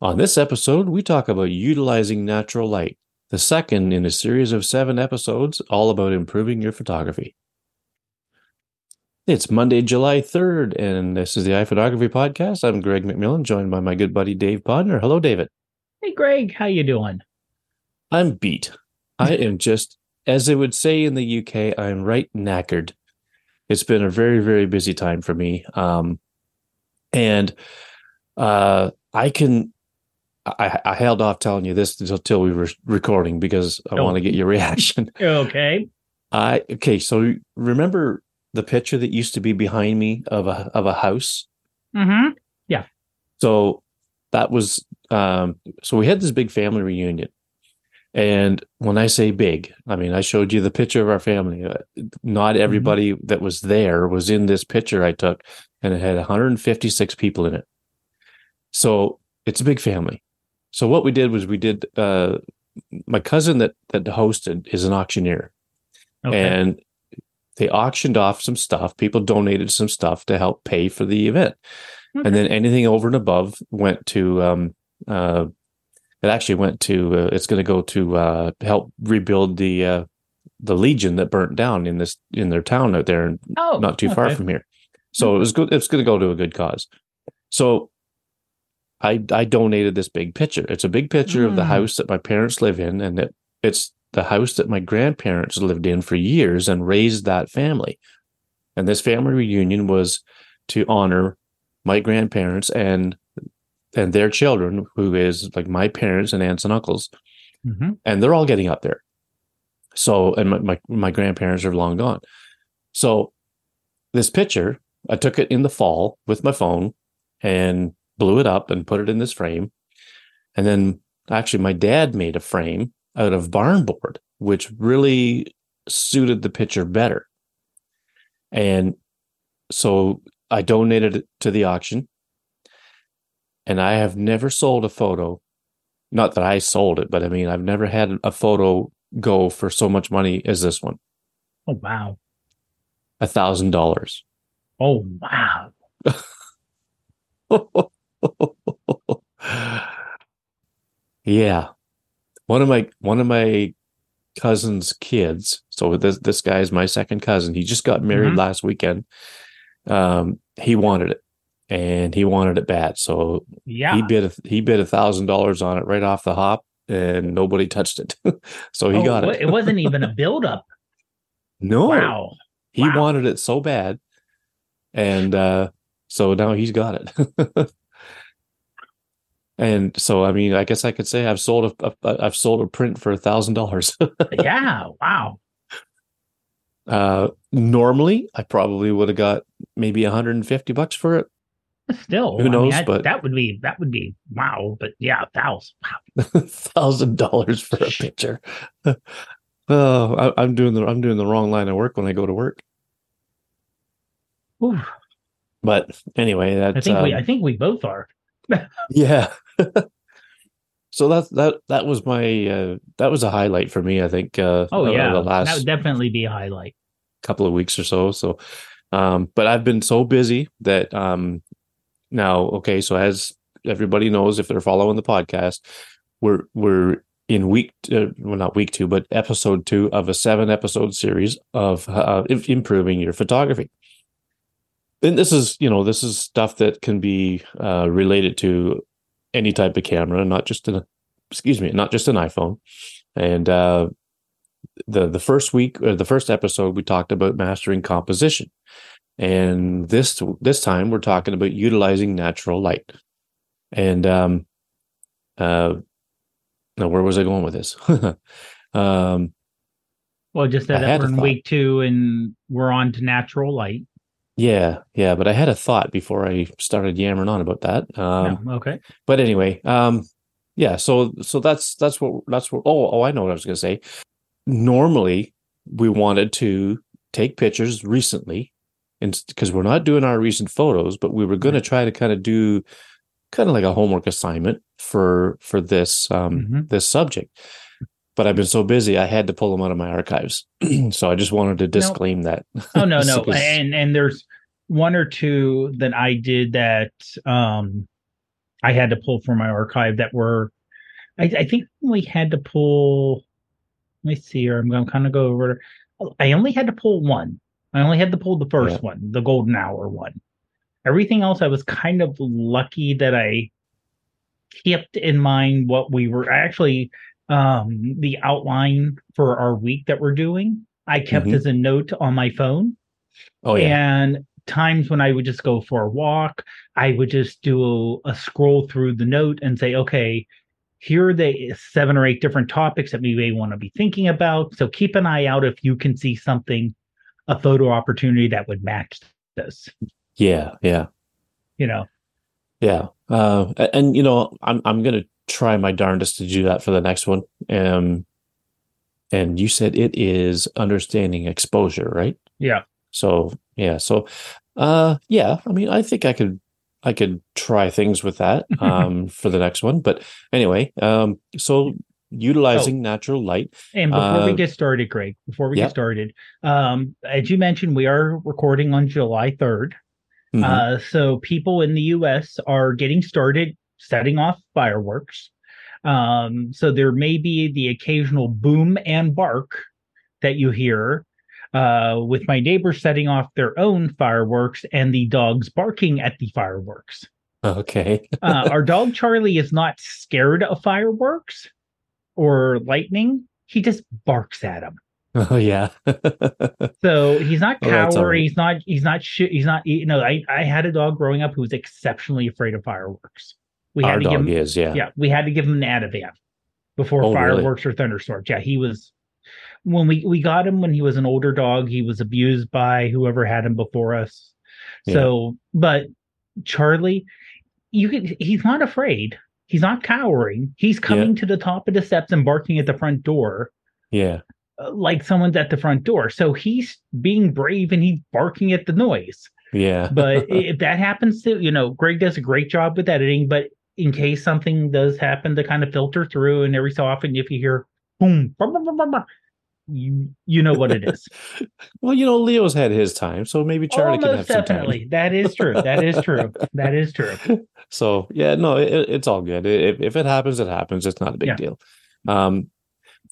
On this episode, we talk about utilizing natural light, the second in a series of seven episodes all about improving your photography. It's Monday, July 3rd, and this is the iPhoneography Podcast. I'm Greg McMillan, joined by my good buddy Dave Podner. Hello, David. Hey, Greg, how you doing? I'm beat. I am just, as they would say in the UK, I'm right knackered. It's been a very, very busy time for me. Um, and uh, I can, I, I held off telling you this until we were recording because I Oh. want to get your reaction. Okay. I okay, so remember the picture that used to be behind me of a of a house? Mm-hmm. Yeah. So that was um so we had this big family reunion. And when I say big, I mean I showed you the picture of our family. Uh, Not everybody that was there was in this picture I took and it had 156 people in it. So it's a big family. So what we did was we did uh my cousin that that hosted is an auctioneer Okay. and they auctioned off some stuff. People donated some stuff to help pay for the event, Okay. and then anything over and above went to. Um, uh, it actually went to. Uh, it's going to go to uh, help rebuild the uh, the Legion that burnt down in this in their town out there, oh, not too far from here. So it was good. It's going to go to a good cause. So. I, I donated this big picture. It's a big picture of the Mm. house that my parents live in, and it, it's the house that my grandparents lived in for years and raised that family. And this family reunion was to honor my grandparents and and their children, who is like my parents and aunts and uncles, Mhm. and they're all getting up there. So, and my my, my grandparents are long gone. So, this picture, I took it in the fall with my phone and blew it up and put it in this frame. And then, actually, my dad made a frame out of barn board, which really suited the picture better. And so I donated it to the auction. And I have never sold a photo. Not that I sold it, but I mean, I've never had a photo go for so much money as this one Oh wow. a thousand dollars. Oh wow. yeah. One of my one of my cousin's kids. So this this guy is my second cousin. He just got married Mhm. last weekend. Um, he wanted it, and he wanted it bad. So Yeah. he bid a, he bid a thousand dollars on it right off the hop, and nobody touched it. so he Oh, got it. It wasn't even a buildup. no, Wow. he wow. wanted it so bad, and uh, so now he's got it. and so, I mean, I guess I could say I've sold a, a I've sold a print for a thousand dollars. yeah. Wow. Uh, normally, I probably would have got maybe 150 bucks for it. Still, Who I mean, knows, but- that would be that would be wow. But yeah, thousand. Wow. Thousand dollars for a picture. oh, I, I'm doing the I'm doing the wrong line of work when I go to work. Ooh, But anyway, that's I think we um, I think we both are. yeah. so that that that was my uh, that was a highlight for me. I think. Uh, Oh yeah. the last that would definitely be a highlight. A couple of weeks or so. So, um, but I've been so busy that um, now, okay. So as everybody knows, if they're following the podcast, we're we're in week, uh, well, not week two, but episode two of a seven episode series of uh, improving your photography. And this is, you know, this is stuff that can be uh, related to any type of camera, not just an, excuse me, not just an iPhone. And uh, the the first week or the first episode we talked about mastering composition and this this time we're talking about utilizing natural light and um uh now where was i going with this um Well, just I that we're in thought. week two and we're on to natural light. Yeah yeah but i had a thought before i started yammering on about that um Yeah, okay. but anyway um yeah so so that's that's what that's what oh oh i know what i was going to say normally we wanted to take pictures recently and because we're not doing our recent photos but we were going to try to kind of do kind of like a homework assignment for for this um Mhm. this subject but i've been so busy i had to pull them out of my archives so i just wanted to disclaim that Oh no, no. And and there's one or two that I did that um I had to pull from my archive that were, I, I think we had to pull. Let me see here. I'm going to kind of go over. I only had to pull one. I only had to pull the first Yeah. one, the golden hour one. Everything else, I was kind of lucky that I kept in mind what we were actually um the outline for our week that we're doing. I kept Mhm. as a note on my phone. Oh yeah. And times when I would just go for a walk, I would just do a, a scroll through the note and say, okay, here are the seven or eight different topics that we may want to be thinking about. So keep an eye out if you can see something, a photo opportunity that would match this, Yeah. Yeah. you know. Yeah. Uh, and you know, I'm I'm gonna try my darndest to do that for the next one. Um, and you said it is understanding exposure, right? Yeah. So yeah. So, uh, yeah. I mean, I think I could I could try things with that um for the next one. But anyway, um, so utilizing natural light. And before we Uh, get started, Greg, before we get started, um, as you mentioned, we are recording on July 3rd. Mhm. Uh, so people in the U.S. are getting started setting off fireworks. Um, so there may be the occasional boom and bark that you hear uh, with my neighbors setting off their own fireworks and the dogs barking at the fireworks. okay. Uh, our dog Charlie is not scared of fireworks or lightning. He just barks at them. oh yeah. So he's not Oh, all coward. right. He's not. He's not. Sh- he's not. You know, I I had a dog growing up who was exceptionally afraid of fireworks. We Our had to give dog him. is yeah. Yeah, we had to give him an Ativan before Oh, really? fireworks or thunderstorms. Yeah, he was. When we we got him when he was an older dog, he was abused by whoever had him before us. So, but Charlie, you can. He's not afraid. He's not cowering. He's coming to the top of the steps and barking at the front door Yeah. uh, like someone's at the front door. So he's being brave and he's barking at the noise. Yeah. But if that happens to, you know, Greg does a great job with editing, but in case something does happen to kind of filter through and every so often if you hear boom, bah, bah, bah, you you know what it is. well, you know, Leo's had his time, so maybe Charlie can have Almost some time. definitely. That is true. That is true. That is true. So yeah, no, it, it's all good. If if it happens, it happens. It's not a big Yeah. deal. Um,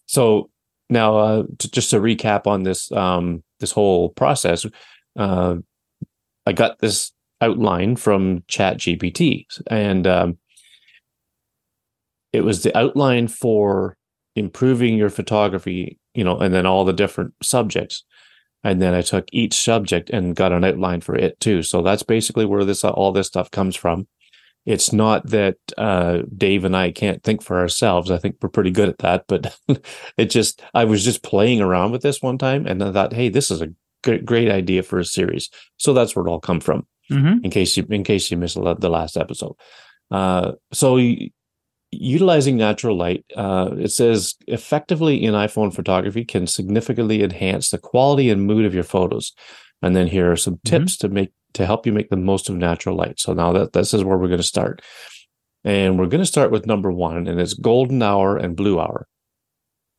so now, uh, to, just to recap on this, um, this whole process, uh, I got this outline from Chat GPT, and um, it was the outline for improving your photography, you know, and then all the different subjects. And then I took each subject and got an outline for it too. So that's basically where this all this stuff comes from. It's not that uh, Dave and I can't think for ourselves. I think we're pretty good at that. But it just I was just playing around with this one time, and I thought, hey, this is a great, great idea for a series. So that's where it all come from Mhm. in case you in case you missed the last episode. Uh, so utilizing natural light, uh, it says effectively in iPhone photography can significantly enhance the quality and mood of your photos. And then here are some tips to make to help you make the most of natural light. So now that this is where we're going to start, and we're going to start with number one, and it's golden hour and blue hour.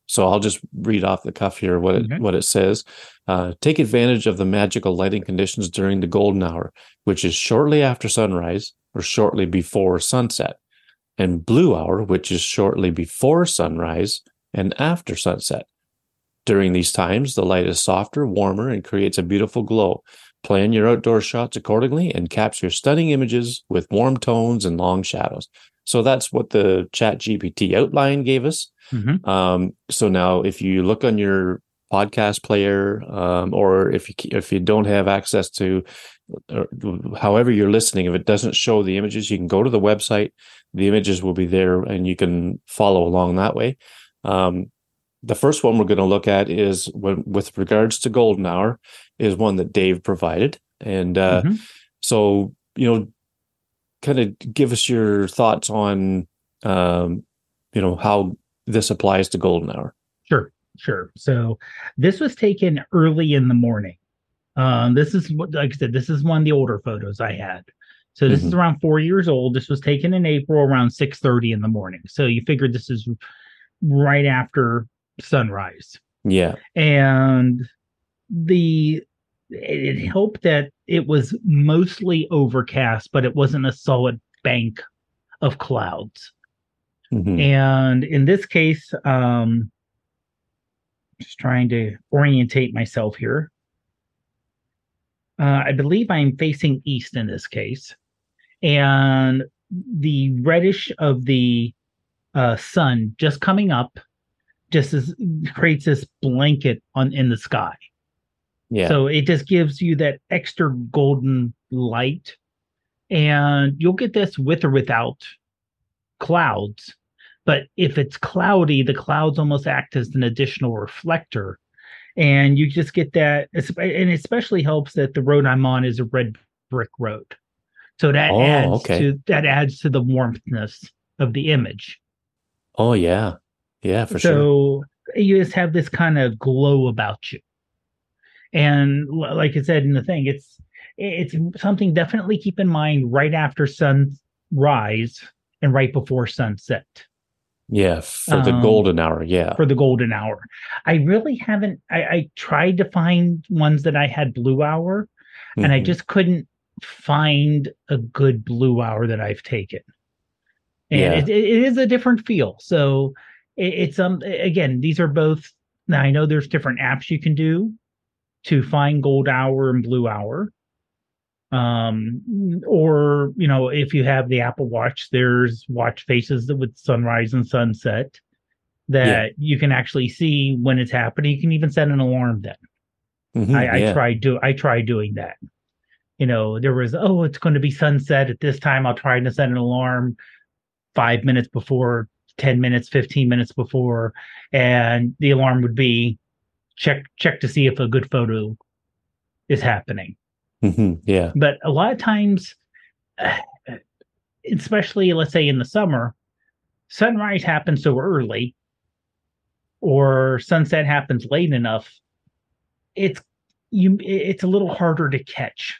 So I'll just read off the cuff here what it Okay. what it says. Uh, take advantage of the magical lighting conditions during the golden hour, which is shortly after sunrise or shortly before sunset, and blue hour, which is shortly before sunrise and after sunset. During these times, the light is softer, warmer, and creates a beautiful glow. Plan your outdoor shots accordingly and capture stunning images with warm tones and long shadows. So that's what the Chat GPT outline gave us. Mhm. Um, so now, if you look on your podcast player, um, or if you if you don't have access to, or however you're listening, if it doesn't show the images, you can go to the website. The images will be there, and you can follow along that way. Um, the first one we're going to look at is when, with regards to golden hour, is one that Dave provided, and uh, Mhm. so you know, kind of give us your thoughts on, um, you know, how this applies to golden hour. Sure, sure. So this was taken early in the morning. Um, this is what, like I said, this is one of the older photos I had. So this is Mhm. around four years old. This was taken in April around six thirty in the morning. So you figured this is right after sunrise, Yeah. and the it helped that it was mostly overcast, but it wasn't a solid bank of clouds. Mhm. And in this case, um, just trying to orientate myself here. Uh, I believe I'm facing east in this case, and the reddish of the uh, sun just coming up just is, creates this blanket on in the sky. yeah. So it just gives you that extra golden light. And you'll get this with or without clouds. But if it's cloudy, the clouds almost act as an additional reflector. And you just get that. And it especially helps that the road I'm on is a red brick road. So that Oh, adds okay. to that adds to the warmthness of the image. oh yeah. Yeah, for sure. so you just have this kind of glow about you and like i said in the thing it's it's something definitely keep in mind right after sunrise and right before sunset Yeah, for the Um, golden hour. Yeah. for the golden hour i really haven't i, I tried to find ones that i had blue hour and i Mhm. just couldn't find a good blue hour that i've taken and Yeah. it, it is a different feel so it, it's um again these are both now i know there's different apps you can do to find gold hour and blue hour um or you know if you have the apple watch there's watch faces that with sunrise and sunset that you can actually see when it's happening you can even set an alarm then Mhm, I, I yeah. tried do I tried doing that. You know, there was oh, it's going to be sunset at this time. I'll try to set an alarm five minutes before, ten minutes, fifteen minutes before, and the alarm would be check check to see if a good photo is happening. Mhm, yeah. But a lot of times, especially let's say in the summer, sunrise happens so early, or sunset happens late enough. It's you. It's a little harder to catch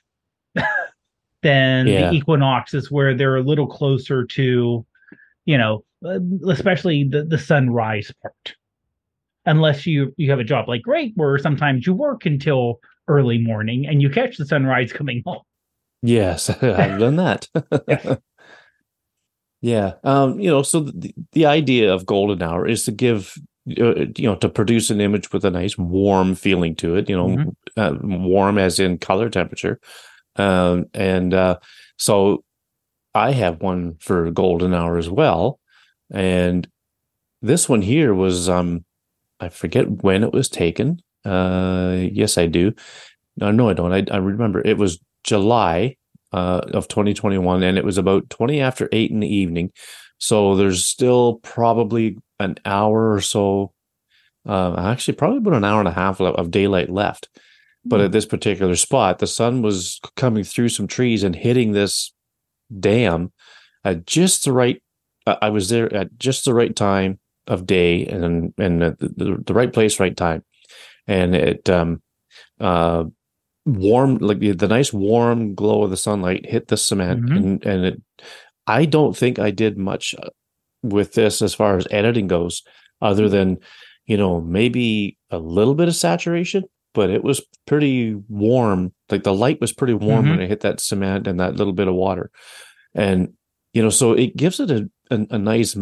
than Yeah. the equinoxes, where they're a little closer to, you know, uh, especially the the sunrise part. Unless you you have a job like Greg, where sometimes you work until early morning and you catch the sunrise coming home. Yes, I've done that. Yeah. yeah. Um, you know, so the, the idea of golden hour is to give uh, you know to produce an image with a nice warm feeling to it, you know, Mhm. uh, warm as in color temperature. Um and uh so I have one for golden hour as well. And this one here was um I forget when it was taken. Uh yes I do. No, no, I don't. I, I remember it was July uh, of 2021, and it was about 20 after eight in the evening. So there's still probably an hour or so, uh, actually, probably about an hour and a half of, of daylight left. But at this particular spot, the sun was coming through some trees and hitting this dam at just the right. I I was there at just the right time of day and and the, the, the right place, right time, and it um uh warm like the, the nice warm glow of the sunlight hit the cement Mhm. and and it i don't think i did much uh, with this as far as editing goes other than you know maybe a little bit of saturation but it was pretty warm like the light was pretty warm when it hit that cement and that little bit of water and you know so it gives it a a, a nice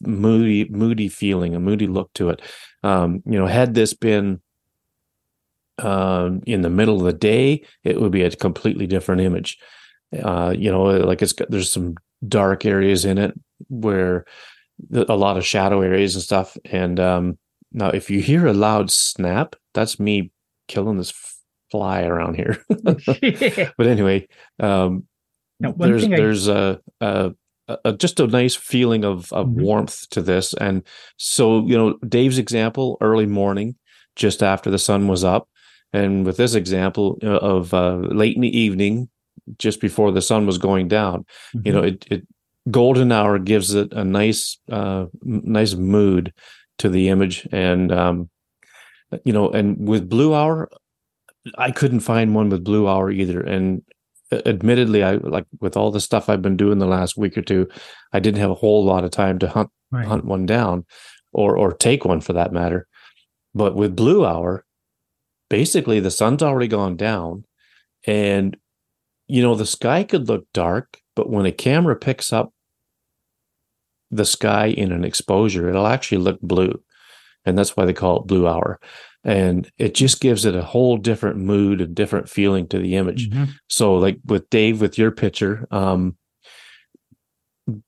moody moody feeling a moody look to it um you know had this been um, in the middle of the day, it would be a completely different image. Uh, you know, like it's got, there's some dark areas in it where the- a lot of shadow areas and stuff. And um, now, if you hear a loud snap, that's me killing this fly around here. but anyway, um, Now, there's I- there's a, a, a just a nice feeling of of Mhm. warmth to this, and so you know Dave's example, early morning, just after the sun was up, and with this example uh, of uh, late in the evening, just before the sun was going down, you know it, it golden hour gives it a nice uh nice mood to the image and um you know and with blue hour i couldn't find one with blue hour either and uh, admittedly i like with all the stuff i've been doing the last week or two i didn't have a whole lot of time to hunt Right. hunt one down or or take one for that matter but with blue hour basically the sun's already gone down and you know the sky could look dark but when a camera picks up the sky in an exposure, it'll actually look blue. And that's why they call it blue hour. And it just gives it a whole different mood and different feeling to the image. Mhm. So, like with Dave, with your picture, um,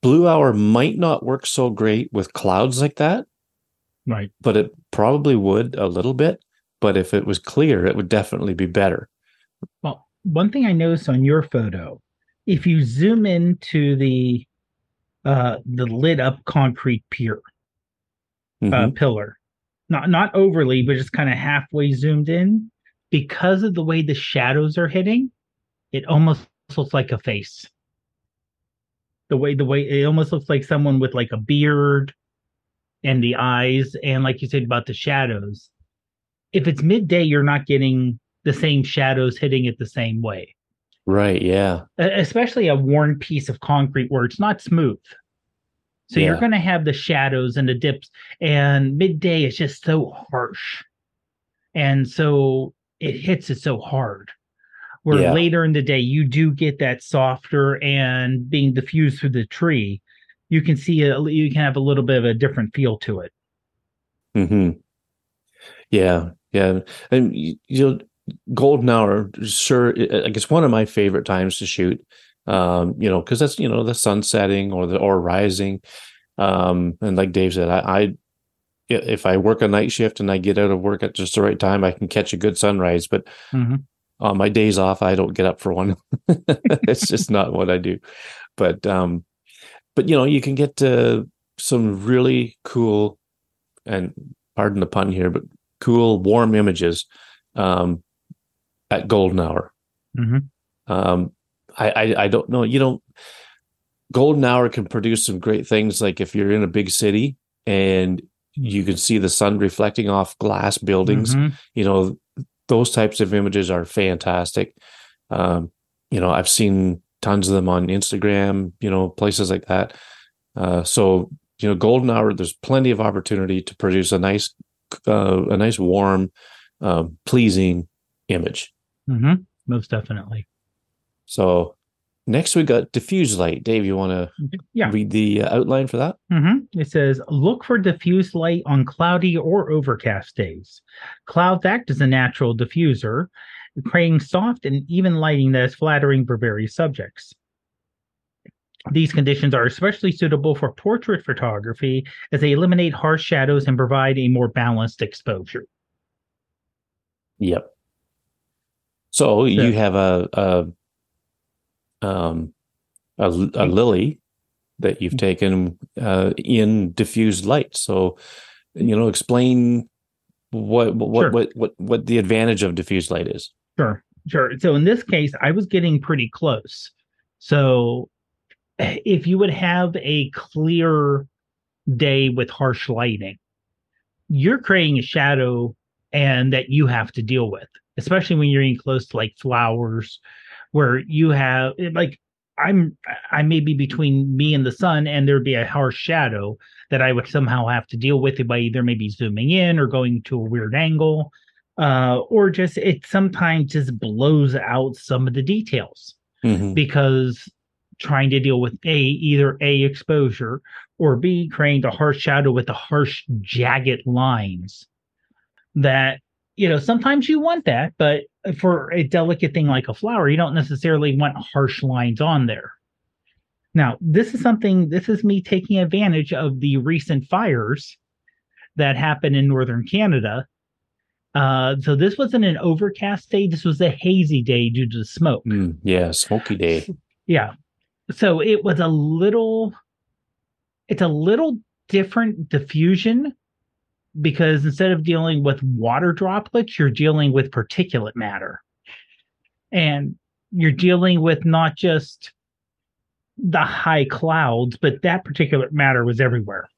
blue hour might not work so great with clouds like that, Right. but it probably would a little bit. But if it was clear, it would definitely be better. Well, one thing I noticed on your photo, if you zoom into the uh the lit up concrete pier uh Mhm. pillar, not not overly, but just kind of halfway zoomed in, because of the way the shadows are hitting, it almost looks like a face. The way the way it almost looks like someone with like a beard and the eyes, and like you said about the shadows. If it's midday, you're not getting the same shadows hitting it the same way. Right. Yeah. Especially a worn piece of concrete where it's not smooth. So you're going to have the shadows and the dips, and midday is just so harsh, and so it hits it so hard. Where Yeah. later in the day you do get that softer and being diffused through the tree, you can see a, you can have a little bit of a different feel to it. hmm Yeah, yeah, and you know, golden hour, sure. I guess one of my favorite times to shoot. Um, you know, because that's you know the sun setting or the or rising. Um, and like Dave said, I, I if I work a night shift and I get out of work at just the right time, I can catch a good sunrise. But Mhm. on my days off, I don't get up for one. it's just not what I do. But um, but you know, you can get uh, some really cool, and pardon the pun here, but cool warm images um, at golden hour. Mhm. Um, I, I I don't know. You know, golden hour can produce some great things. Like if you're in a big city and you can see the sun reflecting off glass buildings Mhm. you know those types of images are fantastic um you know i've seen tons of them on instagram you know places like that uh so you know golden hour there's plenty of opportunity to produce a nice uh, a nice warm um pleasing image Mhm. Most definitely. so next we got diffuse light dave you want to Yeah. read the uh, outline for that hmm It says, look for diffuse light on cloudy or overcast days. Clouds act as a natural diffuser, creating soft and even lighting that is flattering for various subjects. These conditions are especially suitable for portrait photography as they eliminate harsh shadows and provide a more balanced exposure. Yep. So Yeah. you have a a um a, a lily that you've taken uh, in diffused light. So you know, explain what what Sure. what what what the advantage of diffused light is. Sure, sure. So in this case, I was getting pretty close. So if you would have a clear day with harsh lighting, you're creating a shadow and that you have to deal with, especially when you're in close to like flowers where you have like I'm I may be between me and the sun and there'd be a harsh shadow that I would somehow have to deal with it by either maybe zooming in or going to a weird angle uh, or just it sometimes just blows out some of the details Mhm. because trying to deal with a either a exposure or b creating a harsh shadow with the harsh jagged lines that you know sometimes you want that but for a delicate thing like a flower you don't necessarily want harsh lines on there now this is something this is me taking advantage of the recent fires that happened in northern canada uh, so this wasn't an overcast day. This was a hazy day due to the smoke. Mm, yeah, smoky day. Yeah. So it was a little, it's a little different diffusion because instead of dealing with water droplets, you're dealing with particulate matter. And you're dealing with not just the high clouds, but that particulate matter was everywhere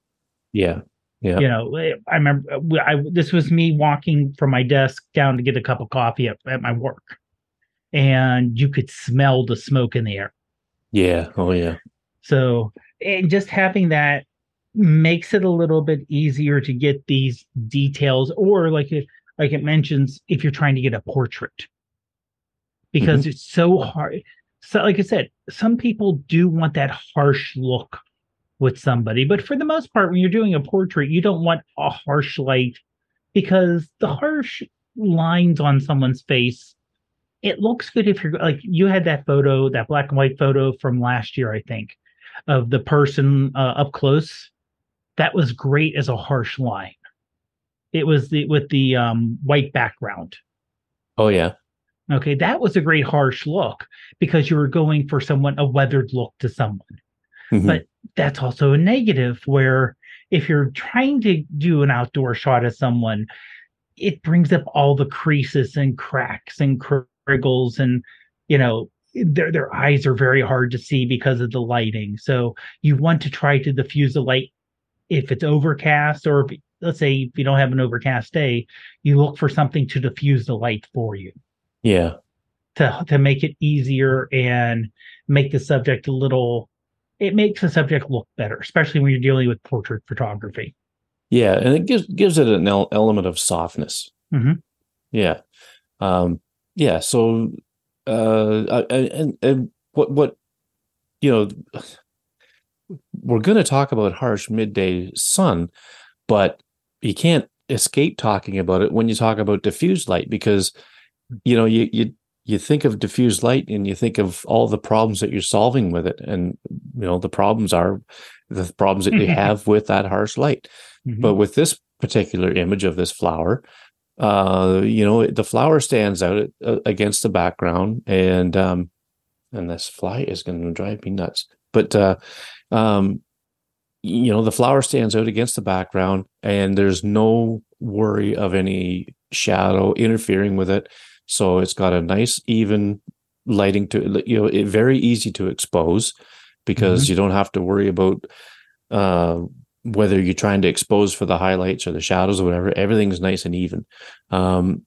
Yeah. Yeah. you know eh, i remember uh, I, this was me walking from my desk down to get a cup of coffee at, at my work and you could smell the smoke in the air Yeah. Oh yeah. so and just having that makes it a little bit easier to get these details or like it like it mentions if you're trying to get a portrait because it's so hard so like i said some people do want that harsh look with somebody. But for the most part, when you're doing a portrait, you don't want a harsh light because the harsh lines on someone's face, it looks good if you're like you had that photo, that black and white photo from last year, I think, of the person uh, up close. That was great as a harsh line. It was the with the um, white background. Oh yeah. Okay, that was a great harsh look because you were going for someone a weathered look to someone. Mm-hmm. But that's also a negative where if you're trying to do an outdoor shot of someone, it brings up all the creases and cracks and criggles and you know their their eyes are very hard to see because of the lighting. So you want to try to diffuse the light if it's overcast or if, let's say if you don't have an overcast day, you look for something to diffuse the light for you. Yeah. To to make it easier and make the subject a little it makes the subject look better, especially when you're dealing with portrait photography. Yeah, and it gives gives it an element of softness. Mm-hmm. Yeah, um, yeah. So, uh, and and what what you know, we're going to talk about harsh midday sun, but you can't escape talking about it when you talk about diffused light because you know you you you think of diffused light and you think of all the problems that you're solving with it. And you know the problems are the problems that you have with that harsh light. Mm-hmm. but with this particular image of this flower uh you know the flower stands out uh, against the background and um and this fly is going to drive me nuts. But uh um you know the flower stands out against the background and there's no worry of any shadow interfering with it so it's got a nice even lighting to you know it, very easy to expose because mm-hmm. you don't have to worry about uh, whether you're trying to expose for the highlights or the shadows or whatever. Everything's nice and even. Um,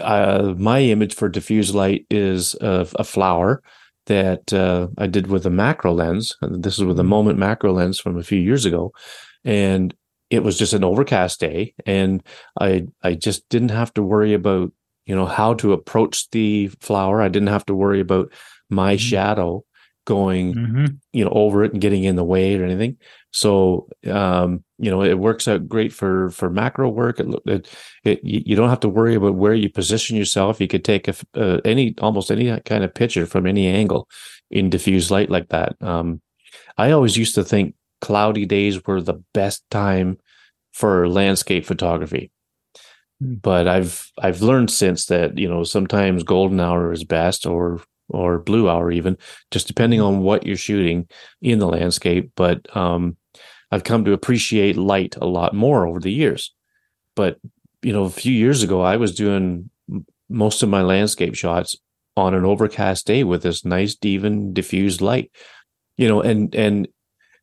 uh, my image for diffuse light is a, a flower that uh, I did with a macro lens. This is with a mm-hmm. moment macro lens from a few years ago, and it was just an overcast day, and I I just didn't have to worry about you know how to approach the flower i didn't have to worry about my mm-hmm. shadow going mm-hmm. you know over it and getting in the way or anything. So um you know it works out great for for macro work. It, it, it you don't have to worry about where you position yourself. You could take a, uh, any almost any kind of picture from any angle in diffuse light like that. Um i always used to think cloudy days were the best time for landscape photography. But I've I've learned since that you know sometimes golden hour is best or or blue hour even just depending on what you're shooting in the landscape. But um I've come to appreciate light a lot more over the years. But you know a few years ago I was doing most of my landscape shots on an overcast day with this nice even diffused light. You know and and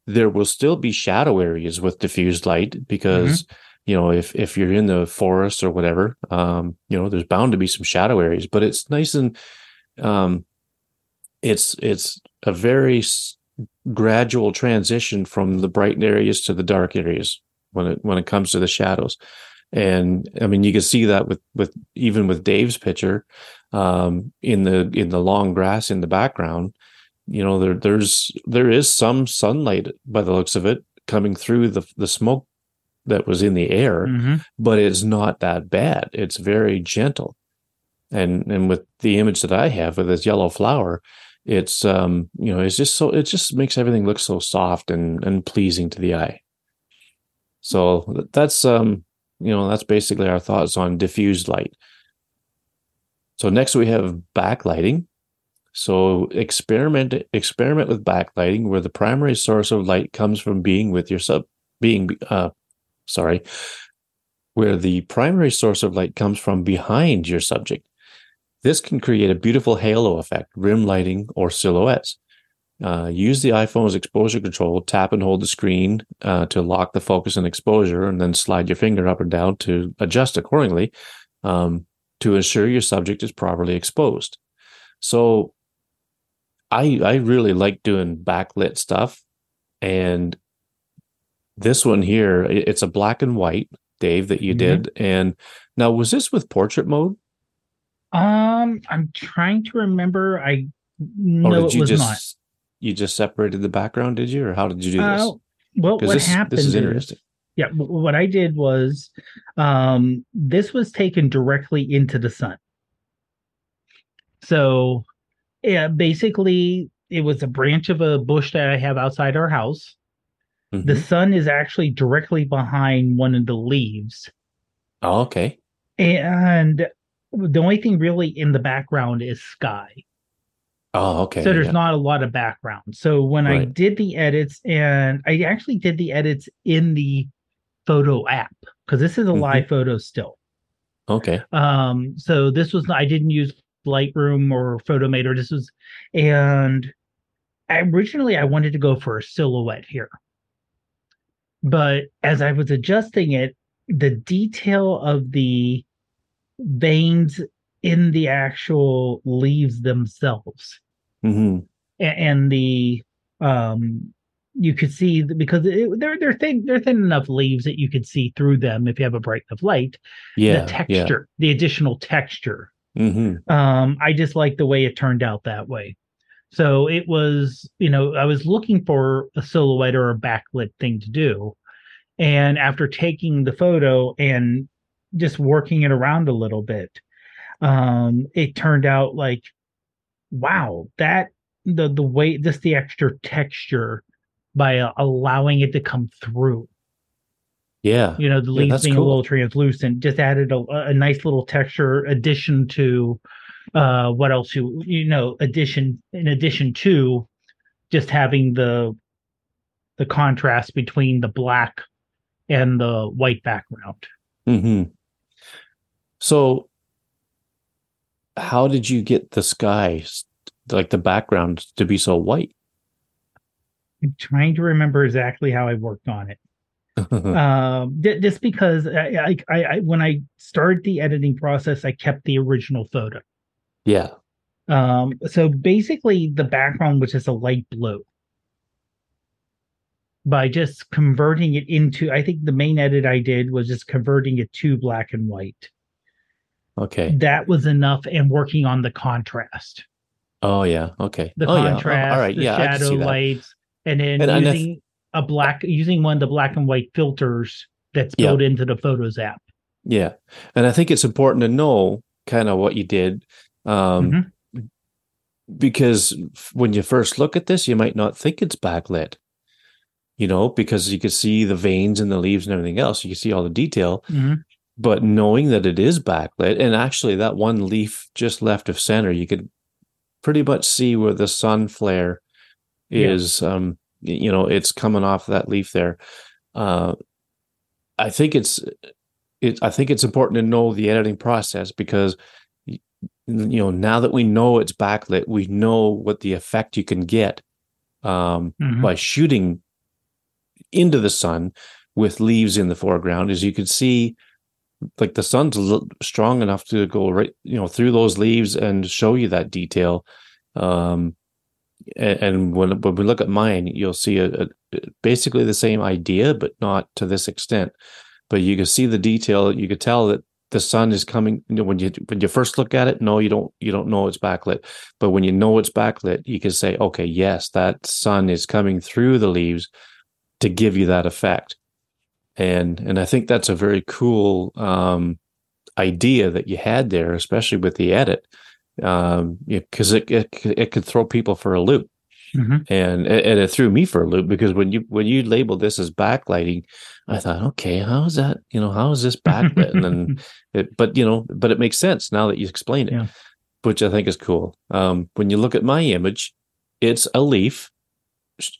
there will still be shadow areas with diffused light because mm-hmm. you know, if if you're in the forest or whatever, um, you know, there's bound to be some shadow areas, but it's nice and um, it's it's a very s- gradual transition from the bright areas to the dark areas when it when it comes to the shadows. And I mean, you can see that with with even with Dave's picture um, in the in the long grass in the background. You know, there there's there is some sunlight by the looks of it coming through the the smoke that was in the air, mm-hmm. but it's not that bad. It's very gentle. And and with the image that I have with this yellow flower, it's um, you know, it's just so it just makes everything look so soft and and pleasing to the eye. So that's um, you know, that's basically our thoughts on diffused light. So next we have backlighting. So experiment experiment with backlighting where the primary source of light comes from being with your sub being uh, sorry, where the primary source of light comes from behind your subject. This can create a beautiful halo effect, rim lighting, or silhouettes. Uh, use the iPhone's exposure control, tap and hold the screen uh, to lock the focus and exposure, and then slide your finger up or down to adjust accordingly um, to ensure your subject is properly exposed. So, I I really like doing backlit stuff, and this one here, it's a black and white, Dave, that you mm-hmm. did. And now, was this with portrait mode? Um, I'm trying to remember. I know it was just, not. You just separated the background, did you, or how did you do uh, this? Well, what this, happened this is is- interesting. Yeah, what I did was um this was taken directly into the sun. So, yeah, basically it was a branch of a bush that I have outside our house. The Mhm. sun is actually directly behind one of the leaves. Oh, okay. And the only thing really in the background is sky. Oh, okay. so there's yeah. not a lot of background. So when I did the edits, and I actually did the edits in the photo app because this is a Mhm. live photo still. Okay. Um, so this was I didn't use Lightroom or Photomator. This was, and I, originally I wanted to go for a silhouette here, but as I was adjusting it, the detail of the veins in the actual leaves themselves. Hmm a- and the um you could see because it, they're they're thin they're thin enough leaves that you could see through them if you have a bright enough light. Yeah. the texture the additional texture. Yeah. hmm um i just like the way it turned out that way. So it was you know i was looking for a silhouette or a backlit thing to do. And after taking the photo and just working it around a little bit um it turned out like wow that the the way just the extra texture by uh, allowing it to come through Yeah. you know the leaves being cool. a little translucent just added a, a nice little texture addition to uh what else you you know addition in addition to just having the the contrast between the black and the white background hmm So, how did you get the sky, like the background, to be so white? i'm trying to remember exactly how i worked on it um j- just because I, I i when i started the editing process i kept the original photo yeah. Um, so basically the background was just a light blue. By just converting it into, I think the main edit I did was just converting it to black and white. Okay. That was enough and working on the contrast. Oh yeah. Okay. The oh yeah. Oh, contrast, all right. the Yeah. Shadow lights, and then And- and using a black using one of the black and white filters that's Yeah. built into the Photos app. Yeah, and I think it's important to know kind of what you did, um, Mhm. because when you first look at this, you might not think it's backlit. You know, because you can see the veins and the leaves and everything else. You can see all the detail, Mhm. But knowing that it is backlit, and actually that one leaf just left of center, you could pretty much see where the sun flare Yeah. is. Um, you know, it's coming off that leaf there. Uh, I think it's it. I think it's important to know the editing process because you know now that we know it's backlit, we know what the effect you can get um, Mhm. by shooting into the sun with leaves in the foreground. As you can see, like the sun's strong enough to go right, you know, through those leaves and show you that detail. Um, and, when when we look at mine, you'll see a, a basically the same idea, but not to this extent. But you can see the detail. You could tell that the sun is coming. You know, when you when you first look at it, no, you don't you don't know it's backlit. But when you know it's backlit, you can say, okay, yes, that sun is coming through the leaves to give you that effect. And and I think that's a very cool um, idea that you had there, especially with the edit, um, because it, it it could throw people for a loop Mhm. and and it threw me for a loop because when you when you labeled this as backlighting, I thought, okay, how is that? You know, how is this backlit? and then, it, but you know, but it makes sense now that you explain it, Yeah. which I think is cool. Um, when you look at my image, it's a leaf,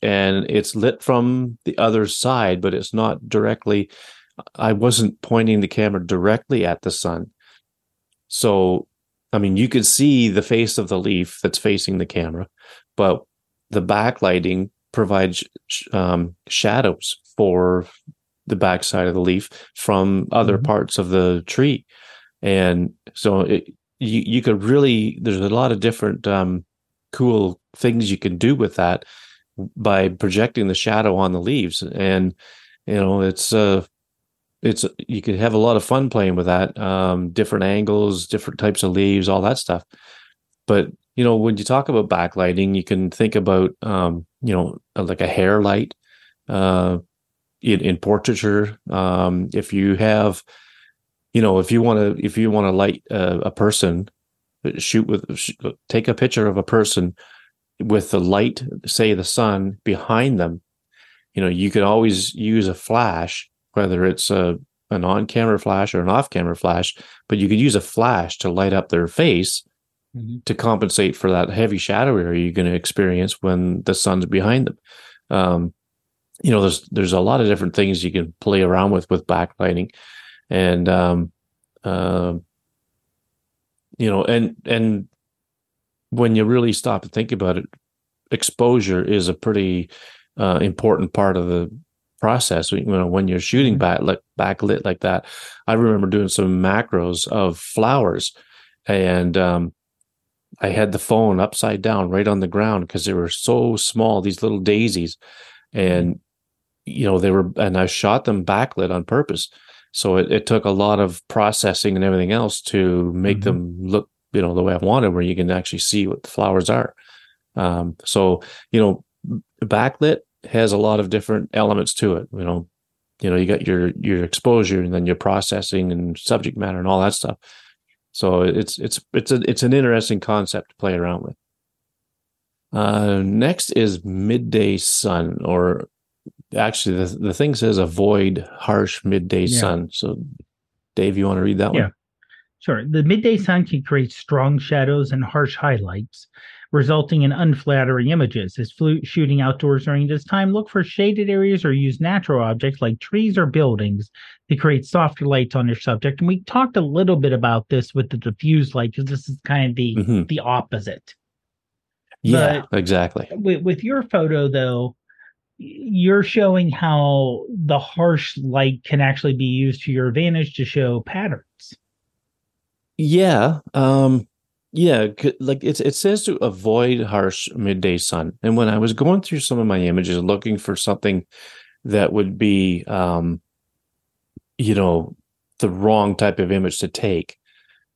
and it's lit from the other side, but it's not directly. I wasn't pointing the camera directly at the sun, so I mean, you could see the face of the leaf that's facing the camera, but the backlighting provides um, shadows for the backside of the leaf from other Mhm. parts of the tree, and so it, you you could really there's a lot of different um, cool things you can do with that by projecting the shadow on the leaves, and you know it's uh it's you could have a lot of fun playing with that um different angles different types of leaves all that stuff but you know when you talk about backlighting you can think about um you know like a hair light uh, in, in portraiture. Um, if you have, you know, if you want to, if you want to light a, a person, shoot with, take a picture of a person with the light, say the sun behind them. You know, you could always use a flash, whether it's a an on-camera flash or an off-camera flash, but you could use a flash to light up their face mm-hmm. to compensate for that heavy shadow area you're going to experience when the sun's behind them. Um, you know, there's there's a lot of different things you can play around with with backlighting, and um, uh, you know, and and when you really stop and think about it, exposure is a pretty uh, important part of the process. You know, when you're shooting mm-hmm. backlit backlit like that, I remember doing some macros of flowers, and um, I had the phone upside down right on the ground because they were so small, these little daisies. And, you know, they were, and I shot them backlit on purpose. So it, it took a lot of processing and everything else to make mm-hmm. them look, you know, the way I wanted, where you can actually see what the flowers are. Um, so, you know, backlit has a lot of different elements to it. You know, you know, you got your your exposure and then your processing and subject matter and all that stuff. So it's it's it's a it's an interesting concept to play around with. Uh, next is midday sun, or actually the the thing says avoid harsh midday yeah. sun. So, Dave, you want to read that one? Sure. The midday sun can create strong shadows and harsh highlights resulting in unflattering images. As shooting outdoors during this time, look for shaded areas or use natural objects like trees or buildings to create softer lights on your subject. And we talked a little bit about this with the diffuse light because this is kind of the mm-hmm. the opposite. Yeah, but exactly. With, with your photo though, you're showing how the harsh light can actually be used to your advantage to show patterns. Yeah. Um yeah, like it's it says to avoid harsh midday sun. And when I was going through some of my images looking for something that would be um you know the wrong type of image to take,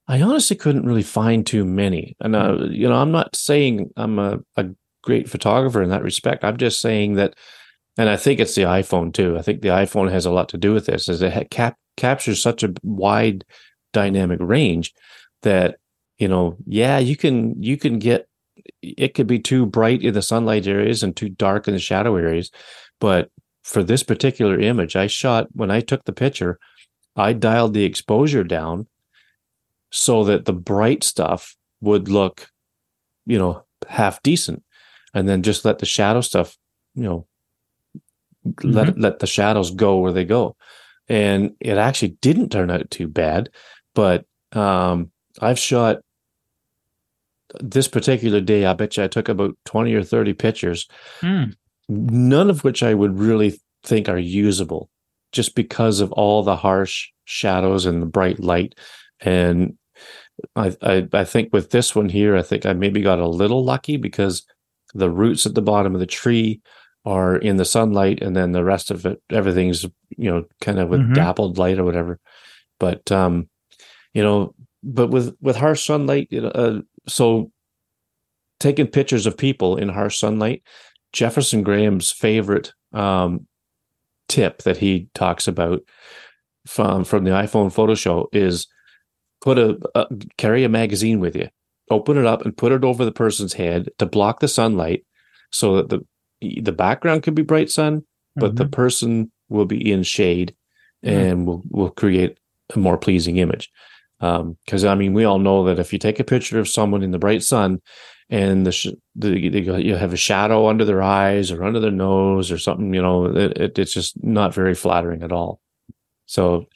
I honestly couldn't really find too many. And uh, hmm. you know, I'm not saying I'm a, a great photographer in that respect. I'm just saying that and I think it's the iPhone too. I think the iPhone has a lot to do with this, as it cap- captures such a wide dynamic range that you know, yeah, you can you can get it could be too bright in the sunlight areas and too dark in the shadow areas, but for this particular image, I shot when I took the picture, I dialed the exposure down so that the bright stuff would look, you know, half decent, and then just let the shadow stuff, you know, mm-hmm. let let the shadows go where they go, and it actually didn't turn out too bad, but um, I've shot this particular day, I bet you I took about 20 or 30 pictures, mm. none of which I would really think are usable just because of all the harsh shadows and the bright light. And I, I, I think with this one here, I think I maybe got a little lucky because the roots at the bottom of the tree are in the sunlight and then the rest of it everything's you know kind of with mm-hmm. dappled light or whatever but um you know but with with harsh sunlight you know uh, so taking pictures of people in harsh sunlight jefferson graham's favorite um, tip that he talks about from from the iphone photo show is put a, a carry a magazine with you open it up and put it over the person's head to block the sunlight so that the the background can be bright sun but mm-hmm. the person will be in shade mm-hmm. and will will create a more pleasing image because um, I mean, we all know that if you take a picture of someone in the bright sun and the, sh- the you have a shadow under their eyes or under their nose or something, you know, it, it, it's just not very flattering at all. So,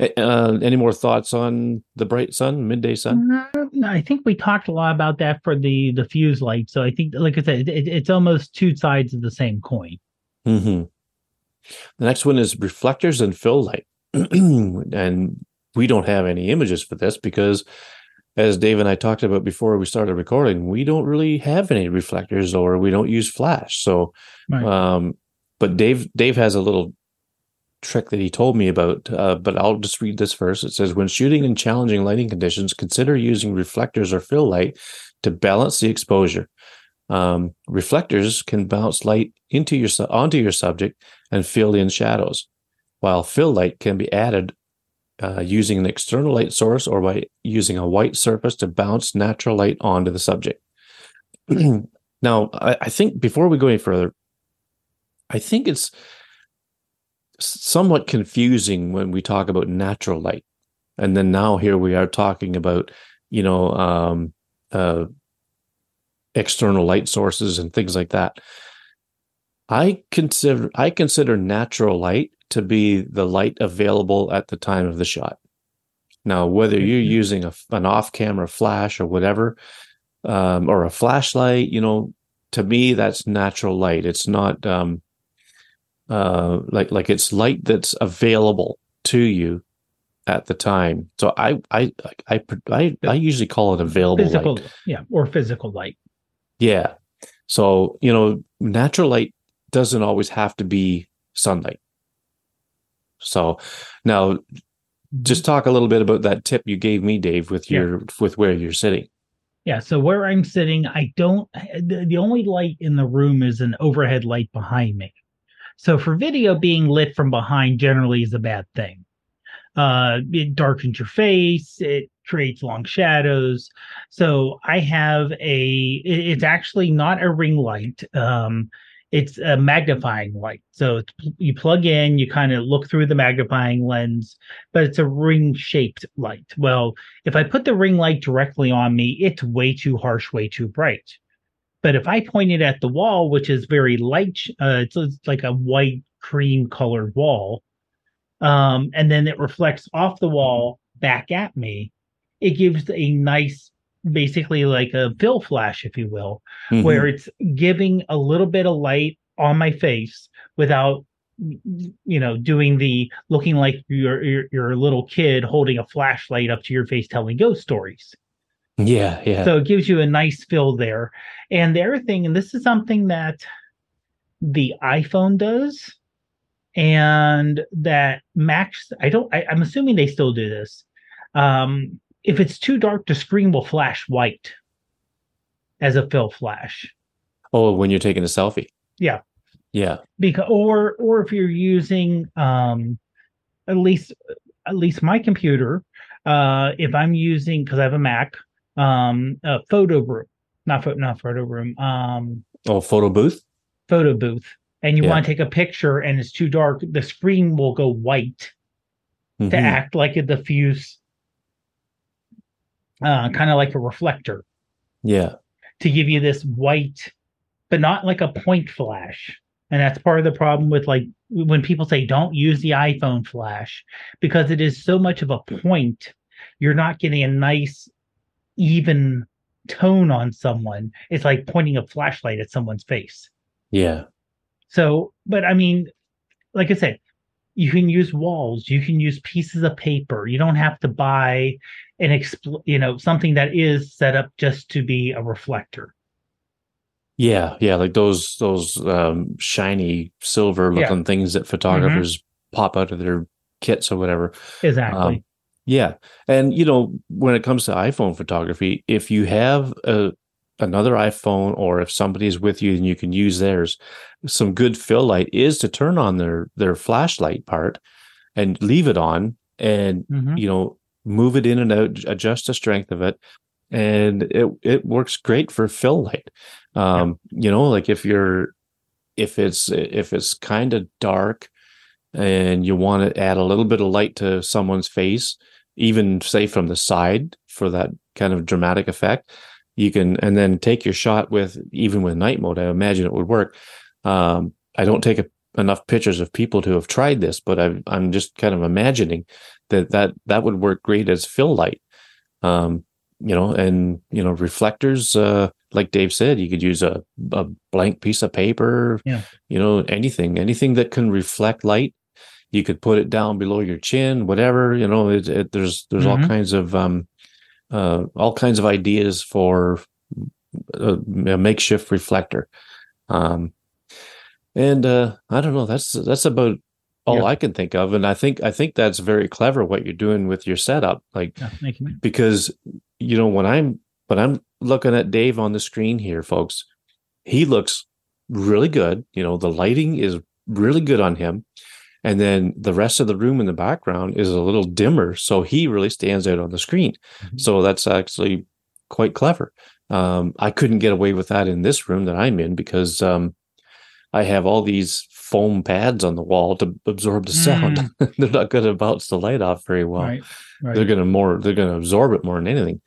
uh, any more thoughts on the bright sun, midday sun? Mm-hmm. I think we talked a lot about that for the the fuse light. So I think, like I said, it, it's almost two sides of the same coin. Mm-hmm. The next one is reflectors and fill light, and we don't have any images for this because as Dave and I talked about before we started recording, we don't really have any reflectors or we don't use flash. So, right. um, but Dave, Dave has a little trick that he told me about, uh, but I'll just read this first. It says, when shooting in challenging lighting conditions, consider using reflectors or fill light to balance the exposure. Um, reflectors can bounce light into your onto your subject and fill in shadows, while fill light can be added uh, using an external light source or by using a white surface to bounce natural light onto the subject. now, I, I think before we go any further, I think it's somewhat confusing when we talk about natural light, and then now here we are talking about, you know, um, uh, external light sources and things like that. I consider I consider natural light to be the light available at the time of the shot. Now, whether you're using a, an off-camera flash or whatever, um, or a flashlight, you know, to me that's natural light. It's not um, uh, like like it's light that's available to you at the time. So I I I I, I usually call it available physical, light. Yeah, or physical light. Yeah. So, you know, natural light doesn't always have to be sunlight. So now just talk a little bit about that tip you gave me, Dave, with your yeah. with where you're sitting. Yeah, so where I'm sitting, I don't the, the only light in the room is an overhead light behind me. So for video being lit from behind generally is a bad thing. Uh it darkens your face, it creates long shadows. So I have a it's actually not a ring light. Um it's a magnifying light. So you plug in, you kind of look through the magnifying lens, but it's a ring shaped light. Well, if I put the ring light directly on me, it's way too harsh, way too bright. But if I point it at the wall, which is very light, uh, it's, it's like a white cream colored wall, um, and then it reflects off the wall back at me, it gives a nice basically like a fill flash, if you will, mm-hmm. where it's giving a little bit of light on my face without you know doing the looking like you're, you're you're a little kid holding a flashlight up to your face telling ghost stories. Yeah yeah. So it gives you a nice fill there. And the other thing and this is something that the iphone does and that Macs i don't I, i'm assuming they still do this. Um if it's too dark, the screen will flash white as a fill flash. Oh, when you're taking a selfie. Yeah. Yeah. Because or or if you're using um at least at least my computer, uh if I'm using because I have a Mac, um a photo room, not photo not photo room, um oh photo booth. Photo booth. And you yeah. want to take a picture and it's too dark, the screen will go white mm-hmm. to act like a diffuse uh, kind of like a reflector. Yeah. To give you this white, but not like a point flash. And that's part of the problem with like when people say don't use the iPhone flash because it is so much of a point, you're not getting a nice, even tone on someone. It's like pointing a flashlight at someone's face. Yeah. So, but I mean, like I said, you can use walls, you can use pieces of paper. You don't have to buy an expl- you know something that is set up just to be a reflector yeah yeah like those those um shiny silver looking yeah. things that photographers mm-hmm. pop out of their kits or whatever exactly um, yeah and you know when it comes to iphone photography if you have a another iphone or if somebody's with you and you can use theirs some good fill light is to turn on their their flashlight part and leave it on and mm-hmm. you know move it in and out, adjust the strength of it, and it it works great for fill light. Um, yeah. You know, like if you're if it's if it's kind of dark and you want to add a little bit of light to someone's face, even say from the side for that kind of dramatic effect, you can and then take your shot with even with night mode. I imagine it would work. Um, I don't take a, enough pictures of people to have tried this, but i am just kind of imagining that that that would work great as fill light. Um, you know, and you know, reflectors, uh, like Dave said, you could use a, a blank piece of paper, yeah. you know, anything, anything that can reflect light. You could put it down below your chin, whatever, you know, it, it, there's, there's mm-hmm. all kinds of, um, uh, all kinds of ideas for a, a makeshift reflector. Um, and, uh, I don't know, that's, that's about all I can think of. And I think I think that's very clever what you're doing with your setup. Like yeah, because you know when I'm when I'm looking at Dave on the screen here, folks, he looks really good. You know, the lighting is really good on him. And then the rest of the room in the background is a little dimmer. So he really stands out on the screen. Mm-hmm. So that's actually quite clever. Um, I couldn't get away with that in this room that I'm in because um, I have all these foam pads on the wall to absorb the sound. Mm. they're not going to bounce the light off very well. Right, right. They're going to more. They're going to absorb it more than anything.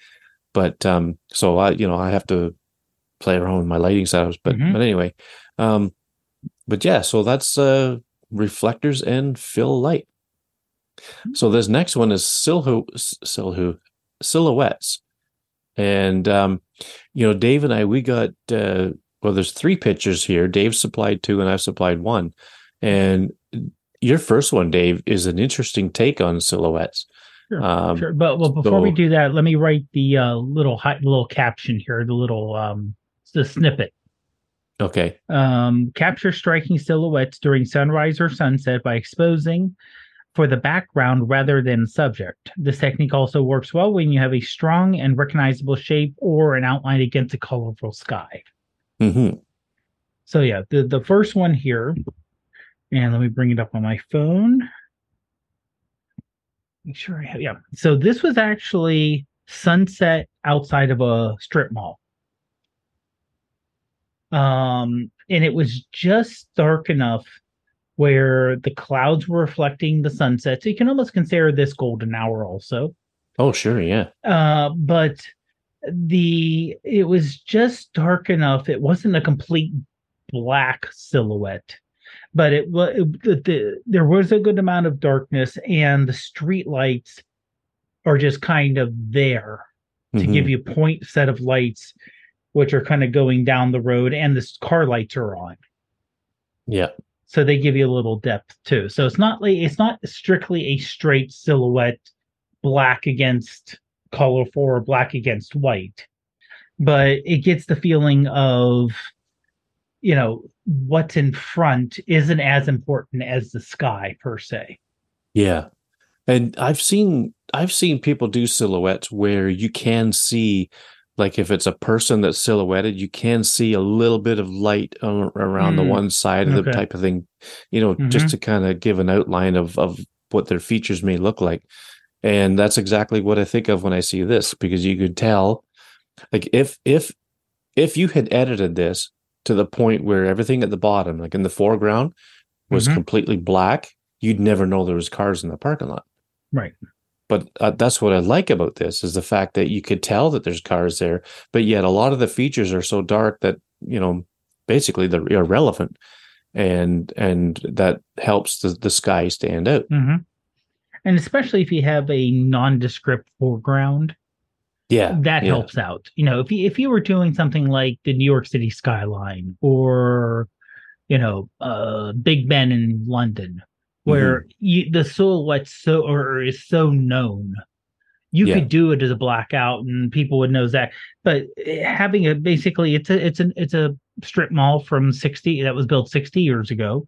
But um, so I, you know, I have to play around with my lighting setups. But mm-hmm. but anyway, um, but yeah. So that's uh, reflectors and fill light. Hmm. So this next one is silhu silhu silhouettes, and um, you know, Dave and I we got uh, well. There's three pictures here. Dave supplied two, and I've supplied one. And your first one, Dave, is an interesting take on silhouettes. Sure, um, sure. But well, before so, we do that, let me write the uh, little high, little caption here, the little um, the snippet. Okay. Um, capture striking silhouettes during sunrise or sunset by exposing for the background rather than subject. This technique also works well when you have a strong and recognizable shape or an outline against a colorful sky. Mm-hmm. So yeah, the the first one here, and let me bring it up on my phone. Make sure I have yeah. So this was actually sunset outside of a strip mall. Um, and it was just dark enough where the clouds were reflecting the sunset. So you can almost consider this golden hour also. Oh, sure, yeah. Uh, but the it was just dark enough. It wasn't a complete black silhouette, but it was the, the, there was a good amount of darkness, and the street lights are just kind of there to mm-hmm. give you a point set of lights which are kind of going down the road, and the car lights are on. Yeah. So they give you a little depth too. So it's not like it's not strictly a straight silhouette, black against colorful or black against white, but it gets the feeling of, you know, what's in front isn't as important as the sky per se. Yeah. And I've seen I've seen people do silhouettes where you can see like if it's a person that's silhouetted you can see a little bit of light around mm. the one side of okay. the type of thing you know mm-hmm. just to kind of give an outline of of what their features may look like and that's exactly what i think of when i see this because you could tell like if if if you had edited this to the point where everything at the bottom like in the foreground was mm-hmm. completely black you'd never know there was cars in the parking lot right but uh, that's what I like about this is the fact that you could tell that there's cars there, but yet a lot of the features are so dark that you know basically they're irrelevant, and and that helps the, the sky stand out. Mm-hmm. And especially if you have a nondescript foreground, yeah, that yeah. helps out. You know, if you if you were doing something like the New York City skyline or you know, uh, Big Ben in London, where mm-hmm. you, the silhouette so or is so known you yeah. could do it as a blackout and people would know that but eh, having a basically it's a it's an it's a strip mall from 60 that was built 60 years ago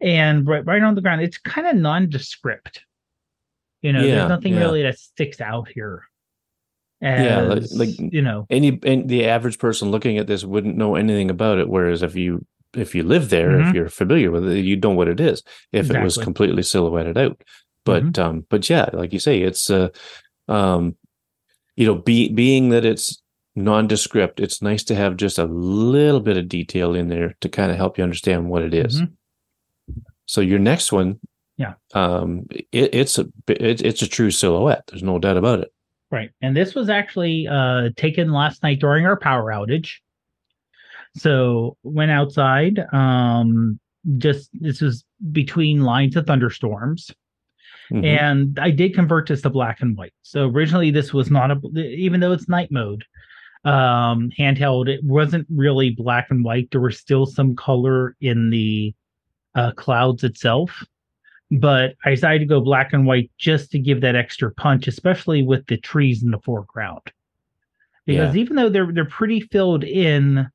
and right, right on the ground it's kind of nondescript you know yeah, there's nothing yeah. really that sticks out here as, yeah like, like, you know any, any the average person looking at this wouldn't know anything about it whereas if you if you live there, mm-hmm. if you're familiar with it, you know what it is. If exactly. it was completely silhouetted out, but mm-hmm. um, but yeah, like you say, it's uh, um, you know, be, being that it's nondescript, it's nice to have just a little bit of detail in there to kind of help you understand what it is. Mm-hmm. So your next one, yeah, um, it, it's a it, it's a true silhouette. There's no doubt about it. Right, and this was actually uh, taken last night during our power outage. So went outside. Um, just this was between lines of thunderstorms. Mm-hmm. And I did convert this to black and white. So originally this was not a even though it's night mode, um, handheld, it wasn't really black and white. There was still some color in the uh, clouds itself. But I decided to go black and white just to give that extra punch, especially with the trees in the foreground. Because yeah. even though they're they're pretty filled in,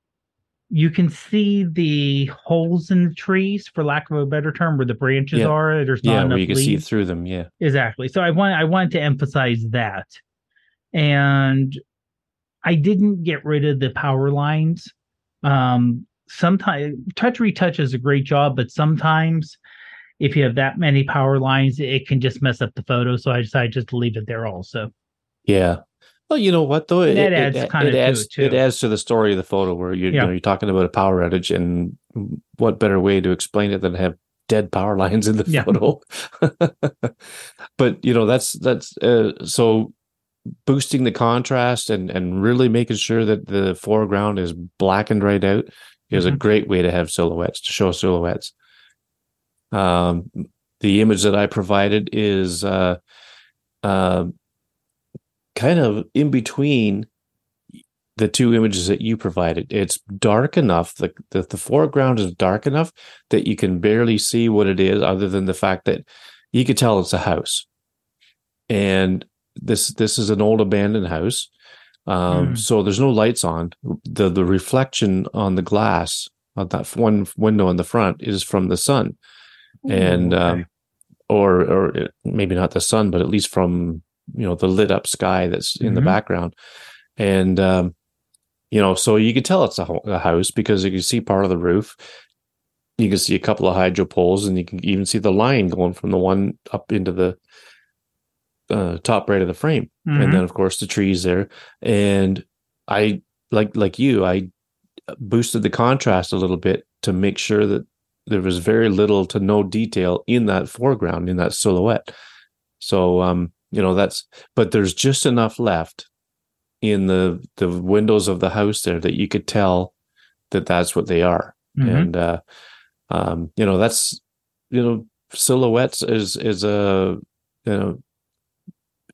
you can see the holes in the trees, for lack of a better term, where the branches yeah. are. There's not yeah, enough where you can leaves. see through them. Yeah, exactly. So I want I wanted to emphasize that, and I didn't get rid of the power lines Um, sometimes touch retouch is a great job, but sometimes if you have that many power lines, it can just mess up the photo. So I decided just to leave it there also. Yeah. Well, you know what though, it, That adds it, kind it of adds to it it adds to the story of the photo where you, you Yeah. know you're talking about a power outage, and what better way to explain it than have dead power lines in the Yeah. photo? but you know that's that's uh, so boosting the contrast and and really making sure that the foreground is blackened right out is a Mhm. great way to have silhouettes to show silhouettes. Um, the image that I provided is uh, uh, kind of in between the two images that you provided. It's dark enough, the, the the foreground is dark enough that you can barely see what it is, other than the fact that you could tell it's a house. And this this is an old abandoned house. Um, Mm. so there's no lights on. The the reflection on the glass on that one window in the front is from the sun and um, or or maybe not the sun, but at least from you know the lit up sky that's in the Mhm. background, and um, you know, so you can tell it's a, ho- a house because you can see part of the roof. You can see a couple of hydro poles, and you can even see the line going from the one up into the uh, top right of the frame Mhm. and then of course the trees there and i like like you i boosted the contrast a little bit to make sure that there was very little to no detail in that foreground in that silhouette. So um you know that's but there's just enough left in the the windows of the house there that you could tell that that's what they are. Mhm. and uh um you know that's you know silhouettes is is a you know